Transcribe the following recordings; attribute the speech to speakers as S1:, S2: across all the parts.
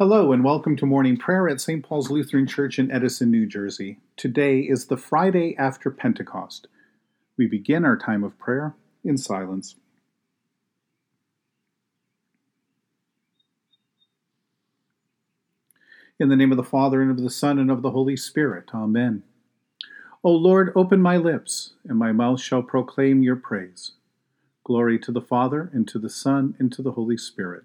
S1: Hello, and welcome to morning prayer at St. Paul's Lutheran Church in Edison, New Jersey. Today is the Friday after Pentecost. We begin our time of prayer in silence. In the name of the Father, and of the Son, and of the Holy Spirit. Amen. O Lord, open my lips, and my mouth shall proclaim your praise. Glory to the Father, and to the Son, and to the Holy Spirit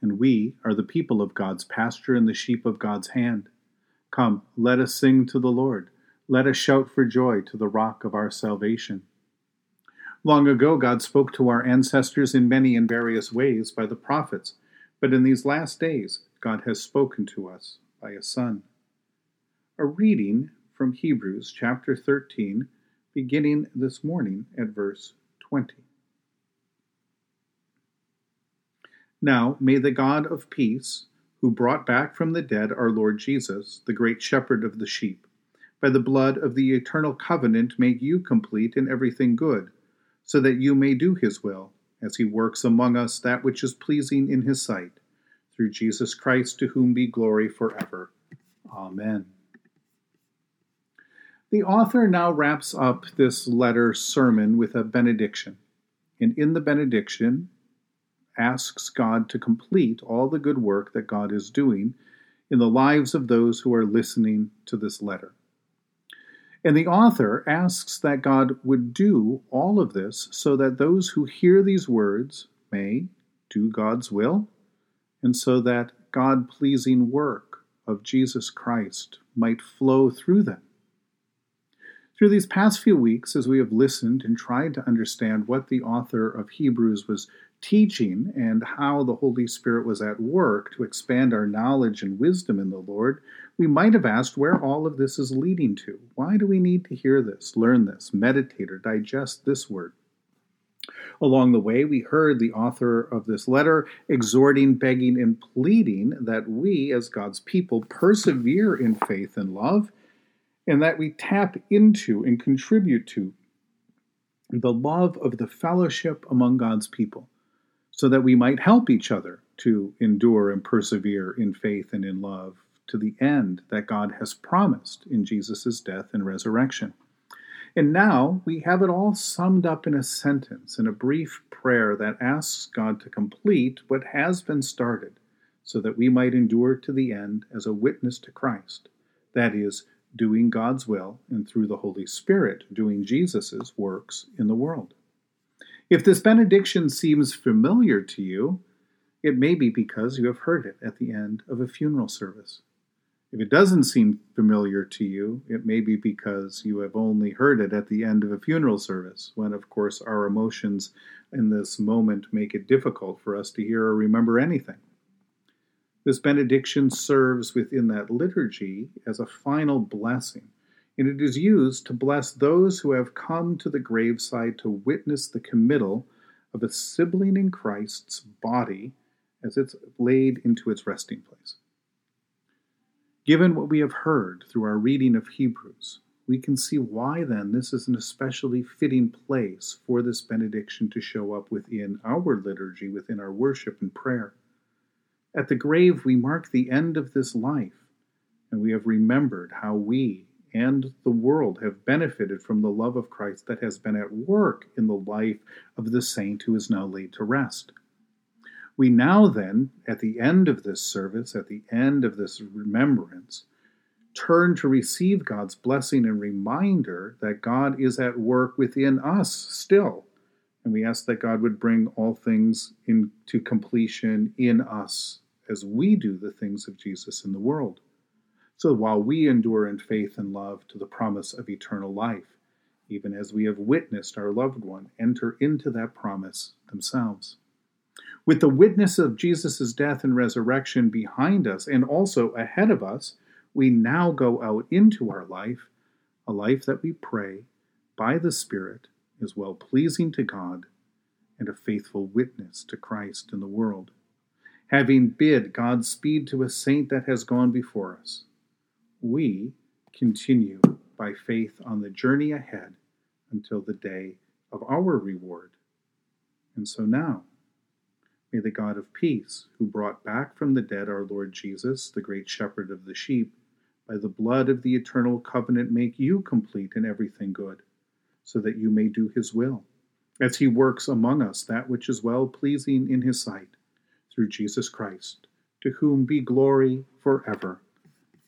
S1: and we are the people of God's pasture and the sheep of God's hand. Come, let us sing to the Lord. Let us shout for joy to the rock of our salvation. Long ago, God spoke to our ancestors in many and various ways by the prophets, but in these last days, God has spoken to us by a Son. A reading from Hebrews chapter 13, beginning this morning at verse 20. Now may the God of peace, who brought back from the dead our Lord Jesus, the great shepherd of the sheep, by the blood of the eternal covenant make you complete in everything good, so that you may do his will, as he works among us that which is pleasing in his sight, through Jesus Christ, to whom be glory forever. Amen. The author now wraps up this letter sermon with a benediction. And in the benediction, asks God to complete all the good work that God is doing in the lives of those who are listening to this letter. And the author asks that God would do all of this so that those who hear these words may do God's will, and so that God pleasing work of Jesus Christ might flow through them. Through these past few weeks, as we have listened and tried to understand what the author of Hebrews was teaching and how the Holy Spirit was at work to expand our knowledge and wisdom in the Lord, we might have asked where all of this is leading to. Why do we need to hear this, learn this, meditate, or digest this word? Along the way, we heard the author of this letter exhorting, begging, and pleading that we, as God's people, persevere in faith and love, and that we tap into and contribute to the love of the fellowship among God's people so that we might help each other to endure and persevere in faith and in love to the end that God has promised in Jesus' death and resurrection. And now we have it all summed up in a sentence, in a brief prayer that asks God to complete what has been started, so that we might endure to the end as a witness to Christ. That is, doing God's will and through the Holy Spirit doing Jesus' works in the world. If this benediction seems familiar to you, it may be because you have heard it at the end of a funeral service. If it doesn't seem familiar to you, it may be because you have only heard it at the end of a funeral service, when, of course, our emotions in this moment make it difficult for us to hear or remember anything. This benediction serves within that liturgy as a final blessing and it is used to bless those who have come to the graveside to witness the committal of a sibling in Christ's body as it's laid into its resting place. Given what we have heard through our reading of Hebrews, we can see why then this is an especially fitting place for this benediction to show up within our liturgy, within our worship and prayer. At the grave, we mark the end of this life, and we have remembered how we, and the world have benefited from the love of Christ that has been at work in the life of the saint who is now laid to rest. We now, then, at the end of this service, at the end of this remembrance, turn to receive God's blessing and reminder that God is at work within us still. And we ask that God would bring all things into completion in us as we do the things of Jesus in the world. So while we endure in faith and love to the promise of eternal life, even as we have witnessed our loved one enter into that promise themselves. With the witness of Jesus' death and resurrection behind us and also ahead of us, we now go out into our life, a life that we pray by the Spirit is well pleasing to God and a faithful witness to Christ in the world. Having bid God speed to a saint that has gone before us, we continue by faith on the journey ahead until the day of our reward. And so now, may the God of peace, who brought back from the dead our Lord Jesus, the great shepherd of the sheep, by the blood of the eternal covenant make you complete in everything good, so that you may do his will, as he works among us that which is well pleasing in his sight, through Jesus Christ, to whom be glory forever.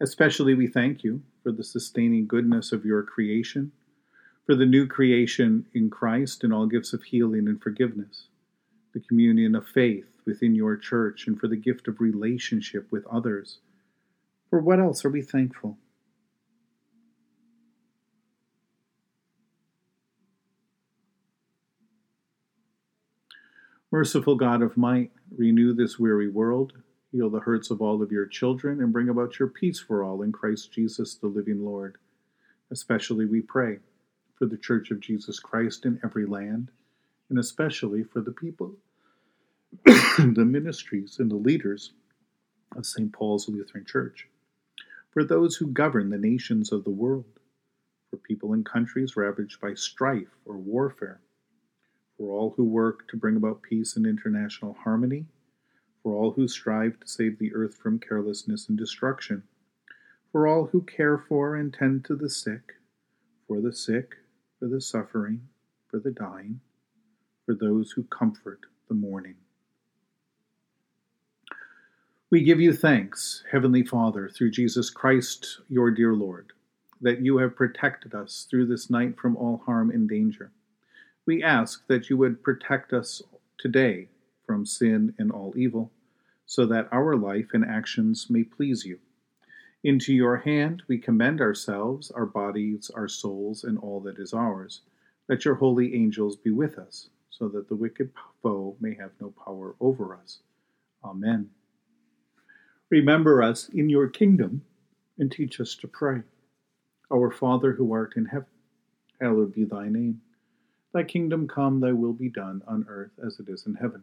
S1: Especially we thank you for the sustaining goodness of your creation, for the new creation in Christ and all gifts of healing and forgiveness, the communion of faith within your church, and for the gift of relationship with others for what else are we thankful? Merciful God of might, renew this weary world, heal the hurts of all of your children, and bring about your peace for all in Christ Jesus, the living Lord. Especially we pray for the Church of Jesus Christ in every land, and especially for the people, the ministries, and the leaders of St. Paul's Lutheran Church for those who govern the nations of the world, for people in countries ravaged by strife or warfare, for all who work to bring about peace and international harmony, for all who strive to save the earth from carelessness and destruction, for all who care for and tend to the sick, for the sick, for the suffering, for the dying, for those who comfort the mourning. We give you thanks, Heavenly Father, through Jesus Christ, your dear Lord, that you have protected us through this night from all harm and danger. We ask that you would protect us today from sin and all evil, so that our life and actions may please you. Into your hand we commend ourselves, our bodies, our souls, and all that is ours. Let your holy angels be with us, so that the wicked foe may have no power over us. Amen. Remember us in your kingdom and teach us to pray. Our Father who art in heaven, hallowed be thy name. Thy kingdom come, thy will be done on earth as it is in heaven.